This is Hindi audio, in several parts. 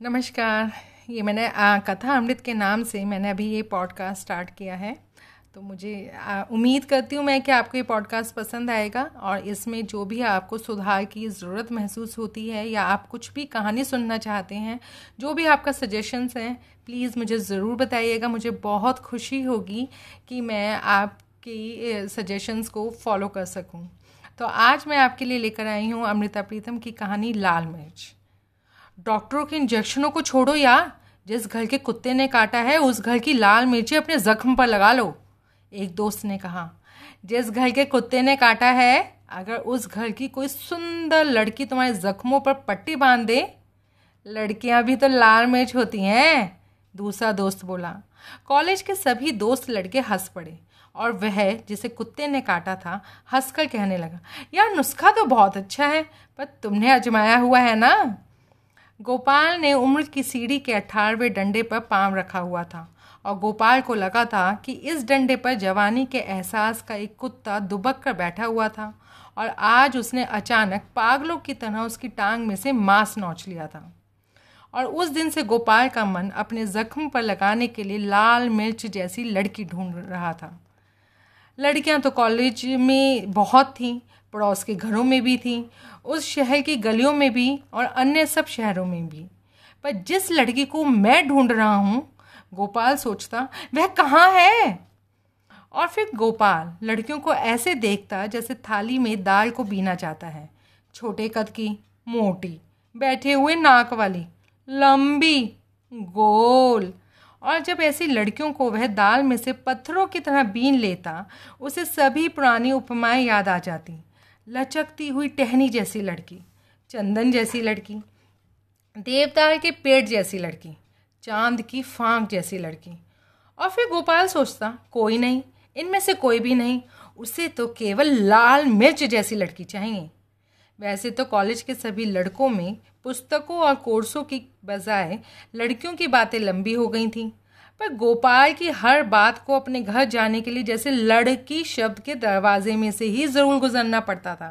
नमस्कार। ये मैंने आ, कथा अमृत के नाम से मैंने अभी ये पॉडकास्ट स्टार्ट किया है। तो मुझे उम्मीद करती हूँ मैं कि आपको ये पॉडकास्ट पसंद आएगा और इसमें जो भी आपको सुधार की ज़रूरत महसूस होती है या आप कुछ भी कहानी सुनना चाहते हैं जो भी आपका सजेशंस हैं प्लीज़ मुझे ज़रूर बताइएगा। मुझे बहुत खुशी होगी कि मैं आपकी सजेशंस को फॉलो कर सकूँ। तो आज मैं आपके लिए लेकर आई हूँ अमृता प्रीतम की कहानी लाल मिर्च। डॉक्टरों के इंजेक्शनों को छोड़ो यार जिस घर के कुत्ते ने काटा है, उस घर की लाल मिर्ची अपने जख्म पर लगा लो। एक दोस्त ने कहा, जिस घर के कुत्ते ने काटा है, अगर उस घर की कोई सुंदर लड़की तुम्हारे जख्मों पर पट्टी बाँध दे लड़कियाँ भी तो लाल मिर्च होती हैं। दूसरा दोस्त बोला, कॉलेज के सभी दोस्त लड़के हंस पड़े और वह जिसे कुत्ते ने काटा था, हंसकर कहने लगा, यार, नुस्खा तो बहुत अच्छा है, पर तुमने अजमाया हुआ है ना? गोपाल ने उम्र की सीढ़ी के अठारहवें डंडे पर पाँव रखा हुआ था और गोपाल को लगा था कि इस डंडे पर जवानी के एहसास का एक कुत्ता दुबक कर बैठा हुआ था और आज उसने अचानक पागलों की तरह उसकी टांग में से मांस नोच लिया था। और उस दिन से गोपाल का मन अपने जख्म पर लगाने के लिए लाल मिर्च जैसी लड़की ढूंढ रहा था। लड़कियाँ तो कॉलेज में बहुत थीं, पड़ोस के घरों में भी थीं, उस शहर की गलियों में भी और अन्य सब शहरों में भी। पर जिस लड़की को मैं ढूंढ रहा हूँ, गोपाल सोचता, वह कहाँ है? और फिर गोपाल लड़कियों को ऐसे देखता जैसे थाली में दाल को बीना जाता है। छोटे कद की, मोटी, बैठे हुए नाक वाली, लंबी, गोल और जब ऐसी लड़कियों को वह दाल में से पत्थरों की तरह बीन लेता, उसे सभी पुरानी उपमाएँ याद आ जाती। लचकती हुई टहनी जैसी लड़की, चंदन जैसी लड़की देवदार के पेड़ जैसी लड़की, चाँद की फांक जैसी लड़की। और फिर गोपाल सोचता, कोई नहीं, इनमें से कोई भी नहीं, उसे तो केवल लाल मिर्च जैसी लड़की चाहिए। वैसे तो कॉलेज के सभी लड़कों में पुस्तकों और कोर्सों की बजाय लड़कियों की बातें लंबी हो गई थीं। पर गोपाल की हर बात को अपने घर जाने के लिए जैसे लड़की शब्द के दरवाजे में से ही ज़रूर गुजरना पड़ता था।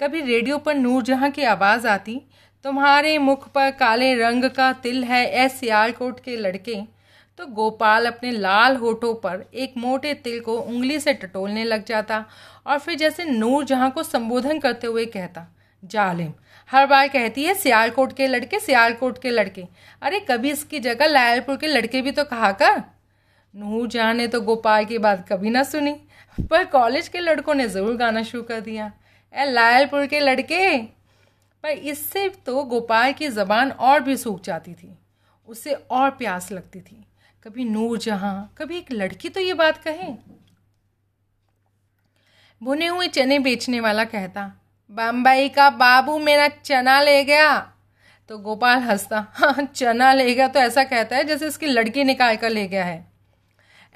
कभी रेडियो पर नूरजहां की आवाज़ आती, तुम्हारे मुख पर काले रंग का तिल है ए सियालकोट के लड़के। तो गोपाल अपने लाल होठों पर एक मोटे तिल को उंगली से टटोलने लग जाता और फिर जैसे नूरजहां को संबोधन करते हुए कहता, जालिम, हर बार कहती है सियालकोट के लड़के, सियालकोट के लड़के। अरे कभी इसकी जगह लायलपुर के लड़के भी तो कहा कर? नूर जहाँ ने तो गोपाल की बात कभी ना सुनी, पर कॉलेज के लड़कों ने ज़रूर गाना शुरू कर दिया। ए लायलपुर के लड़के! पर इससे तो गोपाल की ज़बान और भी सूख जाती थी, उसे और प्यास लगती थी। कभी नूर जहाँ कभी एक लड़की तो ये बात कहे। भुने हुए चने बेचने वाला कहता बम्बई का बाबू मेरा चना ले गया। तो गोपाल हंसता हाँ चना ले गया तो ऐसा कहता है जैसे इसकी लड़की निकाल कर ले गया है।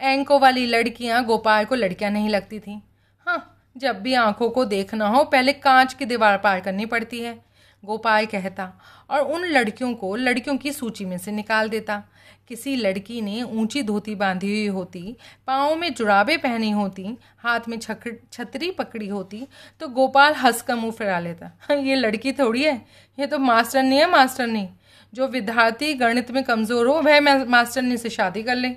एंको वाली लड़कियाँ गोपाल को लड़कियाँ नहीं लगती थी। हाँ जब भी आँखों को देखना हो, पहले कांच की दीवार पार करनी पड़ती है। गोपाल कहता और उन लड़कियों को लड़कियों की सूची में से निकाल देता। किसी लड़की ने ऊँची धोती बांधी हुई होती, पाँव में जुराबे पहनी होती, हाथ में छतरी पकड़ी होती तो गोपाल हंस का मुँह फिरा लेता। ये लड़की थोड़ी है, ये तो मास्टर नहीं है, मास्टर नहीं। जो विद्यार्थी गणित में कमज़ोर हो, वह मास्टरनी से शादी कर ले।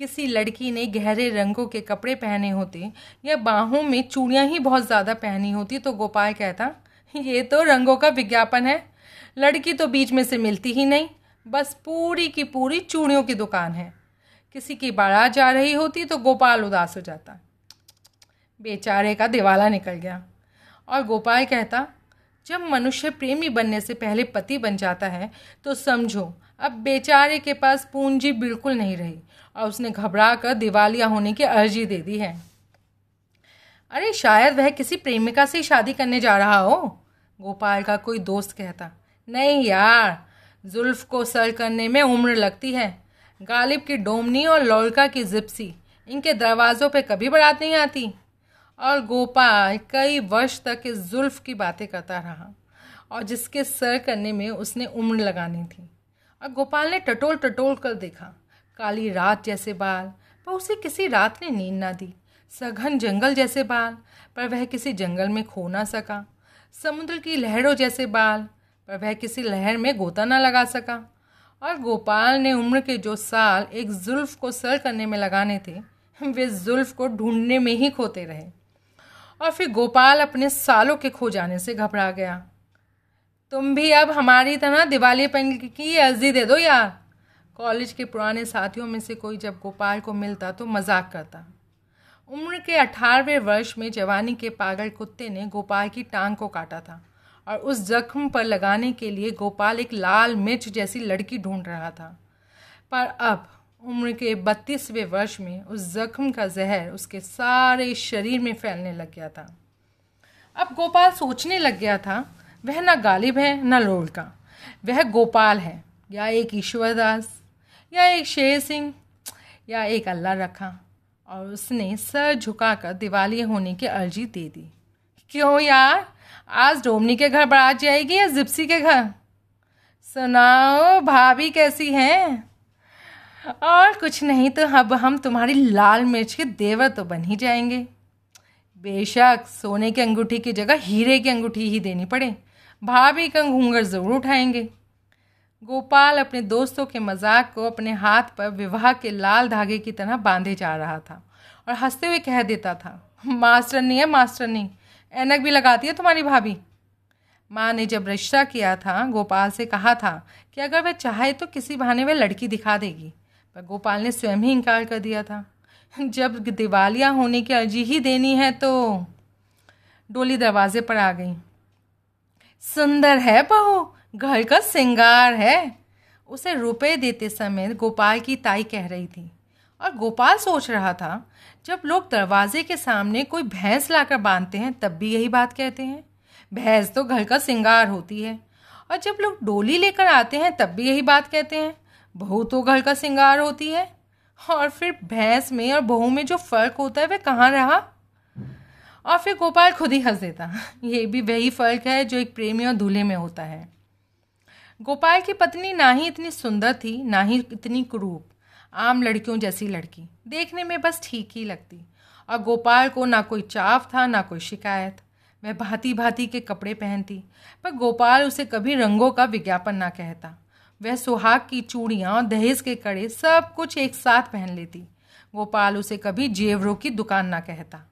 किसी लड़की ने गहरे रंगों के कपड़े पहने होते या बाहों में चूड़ियाँ ही बहुत ज़्यादा पहनी होती तो गोपाल कहता ये तो रंगों का विज्ञापन है। लड़की तो बीच में से मिलती ही नहीं, बस पूरी की पूरी चूड़ियों की दुकान है। किसी की बारात जा रही होती तो गोपाल उदास हो जाता। बेचारे का दिवाला निकल गया। और गोपाल कहता, जब मनुष्य प्रेमी बनने से पहले पति बन जाता है तो समझो, अब बेचारे के पास पूंजी बिल्कुल नहीं रही और उसने घबरा कर दिवालिया होने की अर्जी दे दी है। अरे शायद वह किसी प्रेमिका से शादी करने जा रहा हो। गोपाल का कोई दोस्त कहता, नहीं यार, जुल्फ को सर करने में उम्र लगती है। गालिब की डोमनी और लोलका की जिप्सी, इनके दरवाज़ों पे कभी बारात नहीं आती। और गोपाल कई वर्ष तक इस जुल्फ की बातें करता रहा, और जिसके सर करने में उसने उम्र लगानी थी। और गोपाल ने टटोल टटोल कर देखा, काली रात जैसे बाल, पर उसे किसी रात ने नींद ना दी। सघन जंगल जैसे बाल, पर वह किसी जंगल में खो ना सका। समुद्र की लहरों जैसे बाल, पर वह किसी लहर में गोता न लगा सका। और गोपाल ने उम्र के जो साल एक जुल्फ को सर करने में लगाने थे, वे जुल्फ को ढूँढने में ही खोते रहे। और फिर गोपाल अपने सालों के खो जाने से घबरा गया। तुम भी अब हमारी तरह दिवाली पन की अर्जी दे दो यार। कॉलेज के पुराने साथियों में से कोई जब गोपाल को मिलता तो मज़ाक करता। उम्र के अठारहवें वर्ष में जवानी के पागल कुत्ते ने गोपाल की टांग को काटा था और उस जख्म पर लगाने के लिए गोपाल एक लाल मिर्च जैसी लड़की ढूंढ रहा था। पर अब उम्र के बत्तीसवें वर्ष में उस जख्म का जहर उसके सारे शरीर में फैलने लग गया था। अब गोपाल सोचने लग गया था, वह न गालिब है, न लोल का। वह गोपाल है, या एक ईश्वरदास, या एक शेर सिंह, या एक अल्लाह रखा। और उसने सर झुकाकर दिवाली होने की अर्जी दे दी। क्यों यार? आज डोमनी के घर बारात जाएगी या जिप्सी के घर? सुनाओ, भाभी कैसी हैं? और कुछ नहीं तो अब हम तुम्हारी लाल मिर्च के देवर तो बन ही जाएँगे। बेशक सोने की अंगूठी की जगह हीरे की अंगूठी ही देनी पड़े। भाभी का घूंगर ज़रूर उठाएँगे। गोपाल अपने दोस्तों के मज़ाक को अपने हाथ पर विवाह के लाल धागे की तरह बांधे जा रहा था और हँसते हुए कह देता था, मास्टर नहीं है, मास्टर नहीं, ऐनक भी लगाती है तुम्हारी भाभी? माँ ने जब रिश्ता किया था, गोपाल से कहा था कि अगर वह चाहे तो किसी बहाने वह लड़की दिखा देगी, पर गोपाल ने स्वयं ही इनकार कर दिया था। जब दिवालिया होने की अर्जी ही देनी है तो डोली दरवाजे पर आ गई। सुंदर है बहू घर का सिंगार है। उसे रुपए देते समय गोपाल की ताई कह रही थी। और गोपाल सोच रहा था, जब लोग दरवाजे के सामने कोई भैंस लाकर बांधते हैं, तब भी यही बात कहते हैं। भैंस तो घर का सिंगार होती है। और जब लोग डोली लेकर आते हैं, तब भी यही बात कहते हैं। बहू तो घर का सिंगार होती है। और फिर भैंस में और बहू में जो फ़र्क होता है, वह कहाँ रहा? और फिर गोपाल खुद ही हंस देता। ये भी वही फ़र्क है जो एक प्रेमी और दूल्हे में होता है। गोपाल की पत्नी ना ही इतनी सुंदर थी, ना ही इतनी क्रूप आम लड़कियों जैसी लड़की। देखने में बस ठीक ही लगती। और गोपाल को ना कोई चाव था, ना कोई शिकायत। वह भांति भांति के कपड़े पहनती, पर गोपाल उसे कभी रंगों का विज्ञापन ना कहता। वह सुहाग की चूड़ियाँ और दहेज के कड़े सब कुछ एक साथ पहन लेती। गोपाल उसे कभी जेवरों की दुकान ना कहता।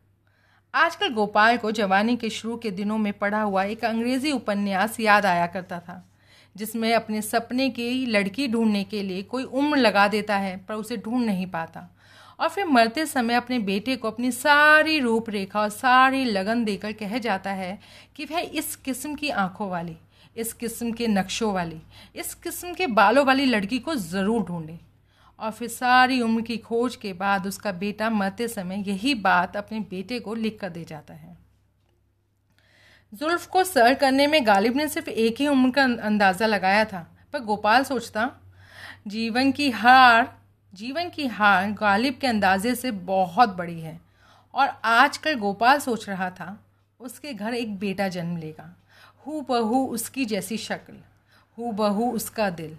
आजकल गोपाल को जवानी के शुरू के दिनों में पढ़ा हुआ एक अंग्रेज़ी उपन्यास याद आया करता था। जिसमें अपने सपने की लड़की ढूँढने के लिए कोई उम्र लगा देता है, पर उसे ढूंढ नहीं पाता। और फिर मरते समय अपने बेटे को अपनी सारी रूपरेखा और सारी लगन देकर कह जाता है कि वह इस किस्म की आँखों वाली, इस किस्म के नक्शों वाली, इस किस्म के बालों वाली लड़की को ज़रूर ढूंढे। और फिर सारी उम्र की खोज के बाद उसका बेटा मरते समय यही बात अपने बेटे को लिख कर दे जाता है। जुल्फ को सर करने में गालिब ने सिर्फ़ एक ही उम्र का अंदाज़ा लगाया था। पर गोपाल सोचता, जीवन की हार, जीवन की हार गालिब के अंदाजे से बहुत बड़ी है। और आजकल गोपाल सोच रहा था, उसके घर एक बेटा जन्म लेगा। हु बहू उसकी जैसी शक्ल हु बहू उसका दिल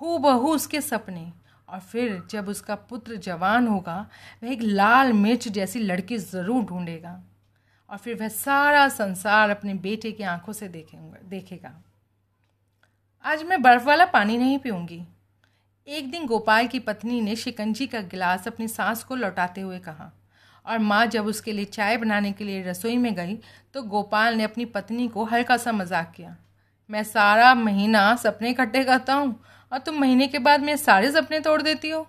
हु बहू उसके सपने। और फिर जब उसका पुत्र जवान होगा, वह एक लाल मिर्च जैसी लड़की ज़रूर ढूंढेगा। और फिर वह सारा संसार अपने बेटे की आँखों से देखेंगे, देखेगा। आज मैं बर्फ़ वाला पानी नहीं पीऊँगी। एक दिन गोपाल की पत्नी ने शिकंजी का गिलास अपनी सास को लौटाते हुए कहा और माँ जब उसके लिए चाय बनाने के लिए रसोई में गई तो गोपाल ने अपनी पत्नी को हल्का सा मज़ाक किया। मैं सारा महीना सपने इकट्ठे करता हूँ और तुम महीने के बाद मेरे सारे सपने तोड़ देती हो।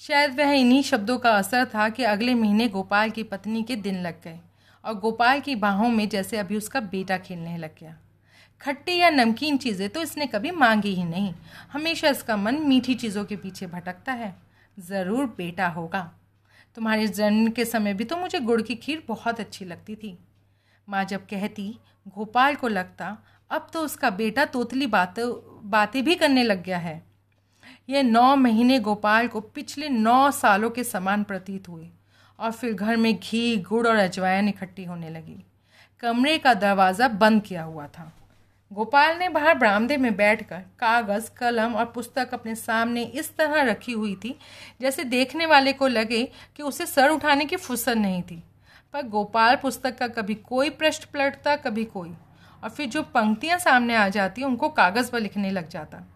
शायद वह इन्हीं शब्दों का असर था कि अगले महीने गोपाल की पत्नी के दिन लग गए। और गोपाल की बाहों में जैसे अभी उसका बेटा खेलने लग गया। खट्टी या नमकीन चीज़ें तो इसने कभी मांगी ही नहीं। हमेशा इसका मन मीठी चीज़ों के पीछे भटकता है। ज़रूर बेटा होगा। तुम्हारे जन्म के समय भी तो मुझे गुड़ की खीर बहुत अच्छी लगती थी। माँ जब कहती, गोपाल को लगता, अब तो उसका बेटा तोतली बातें बातें भी करने लग गया है। यह नौ महीने गोपाल को पिछले नौ सालों के समान प्रतीत हुए। और फिर घर में घी, गुड़ और अजवाइन इकट्ठी होने लगी। कमरे का दरवाज़ा बंद किया हुआ था। गोपाल ने बाहर बरामदे में बैठकर कागज़, कलम और पुस्तक अपने सामने इस तरह रखी हुई थी, जैसे देखने वाले को लगे कि उसे सर उठाने की फुर्सत नहीं थी। पर गोपाल पुस्तक का कभी कोई पृष्ठ पलटता, कभी कोई। और फिर जो पंक्तियाँ सामने आ जाती, उनको कागज़ पर लिखने लग जाता।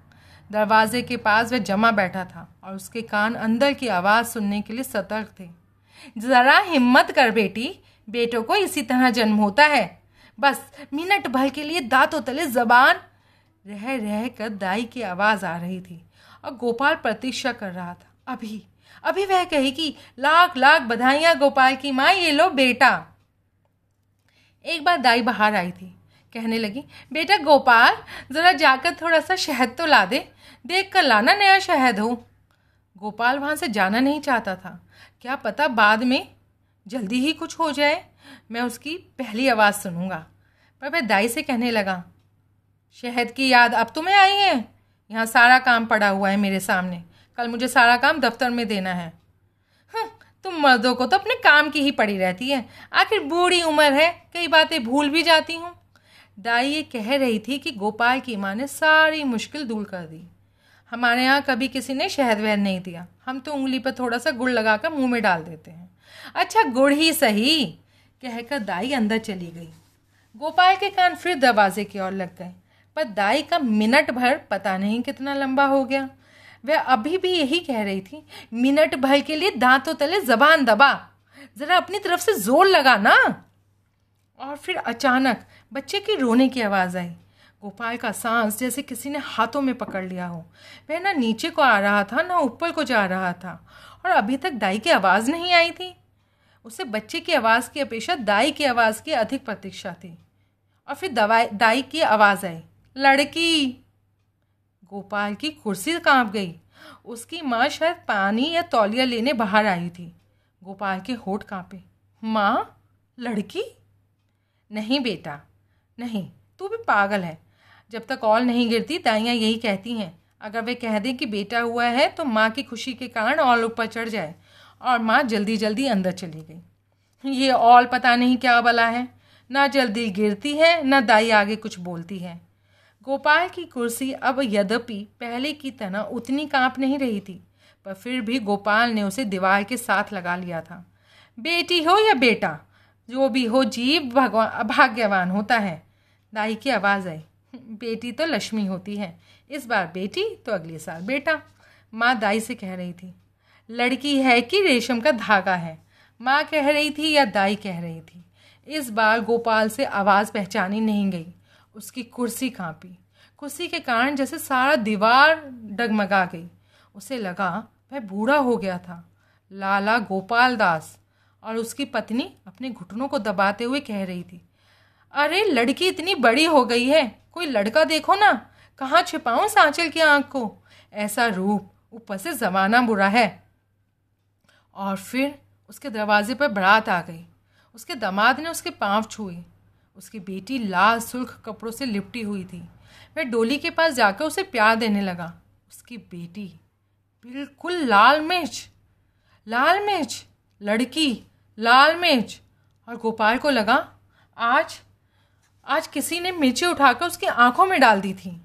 दरवाजे के पास वह जमा बैठा था और उसके कान अंदर की आवाज़ सुनने के लिए सतर्क थे। ज़रा हिम्मत कर बेटी, बेटों को इसी तरह जन्म होता है। बस मिनट भर के लिए दांतों तले जबान। रह रह कर दाई की आवाज़ आ रही थी और गोपाल प्रतीक्षा कर रहा था। अभी अभी वह कही कि लाख लाख बधाइयाँ गोपाल की माँ, ये लो बेटा। एक बार दाई बाहर आई थी। कहने लगी, बेटा गोपाल, ज़रा जाकर थोड़ा सा शहद तो ला दे। देख कर लाना नया शहद हो। गोपाल वहाँ से जाना नहीं चाहता था। क्या पता बाद में जल्दी ही कुछ हो जाए मैं उसकी पहली आवाज़ सुनूँगा। पर वह दाई से कहने लगा शहद की याद अब तुम्हें आई है? यहाँ सारा काम पड़ा हुआ है मेरे सामने। कल मुझे सारा काम दफ्तर में देना है। हम्म, तुम मर्दों को तो अपने काम की ही पड़ी रहती है। आखिर बूढ़ी उम्र है कई बातें भूल भी जाती हूँ। दाई ये कह रही थी कि गोपाल की माँ ने सारी मुश्किल दूर कर दी। हमारे यहाँ कभी किसी ने शहद वहद नहीं दिया। हम तो उंगली पर थोड़ा सा गुड़ लगाकर मुँह में डाल देते हैं। अच्छा गुड़ ही सही कहकर दाई अंदर चली गई। गोपाल के कान फिर दरवाजे की ओर लग गए, पर दाई का मिनट भर पता नहीं कितना लंबा हो गया। वह अभी भी यही कह रही थी, मिनट भर के लिए दांतों तले जबान दबा, जरा अपनी तरफ़ से ज़ोर लगा ना। और फिर अचानक बच्चे की रोने की आवाज़ आई। गोपाल का सांस जैसे किसी ने हाथों में पकड़ लिया हो। वह ना नीचे को आ रहा था, ना ऊपर को जा रहा था और अभी तक दाई की आवाज़ नहीं आई थी। उसे बच्चे की आवाज़ की अपेक्षा दाई की आवाज़ की अधिक प्रतीक्षा थी। और फिर दवाई, दाई की आवाज़ आई, लड़की! गोपाल की कुर्सी काँप गई। उसकी माँ शायद पानी या तौलिया लेने बाहर आई थी। गोपाल के होठ कांपे, माँ, लड़की? नहीं बेटा, नहीं, तू भी पागल है। जब तक ऑल नहीं गिरती, दाइयाँ यही कहती हैं, अगर वे कह दें कि बेटा हुआ है तो माँ की खुशी के कारण ऑल ऊपर चढ़ जाए। और माँ जल्दी जल्दी अंदर चली गई। ये ऑल पता नहीं क्या बला है। ना जल्दी गिरती है, ना दाई आगे कुछ बोलती है। गोपाल की कुर्सी अब यद्यपि पहले की तरह उतनी काँप नहीं रही थी, पर फिर भी गोपाल ने उसे दीवार के साथ लगा लिया था। बेटी हो या बेटा, जो भी हो, जीव भगवान भाग्यवान होता है। दाई की आवाज़ आई। बेटी तो लक्ष्मी होती है। इस बार बेटी तो अगले साल बेटा। माँ दाई से कह रही थी, लड़की है कि रेशम का धागा है? माँ कह रही थी या दाई कह रही थी? इस बार गोपाल से आवाज़ पहचानी नहीं गई। उसकी कुर्सी कांपी। कुर्सी के कारण जैसे सारा दीवार डगमगा गई। उसे लगा, वह बूढ़ा हो गया था। लाला गोपाल दास और उसकी पत्नी अपने घुटनों को दबाते हुए कह रही थी अरे, लड़की इतनी बड़ी हो गई है। कोई लड़का देखो ना, कहाँ छिपाऊं सांचल की आँख को? ऐसा रूप ऊपर से जमाना बुरा है। और फिर उसके दरवाजे पर बरात आ गई। उसके दामाद ने उसके पाँव छुए। उसकी बेटी लाल सुर्ख कपड़ों से लिपटी हुई थी। वह डोली के पास जाकर उसे प्यार देने लगा। उसकी बेटी बिल्कुल लाल मिर्च लाल मिर्च, लड़की लाल मिर्च। और गोपाल को लगा, आज आज किसी ने मिर्ची उठाकर उसकी आँखों में डाल दी थी।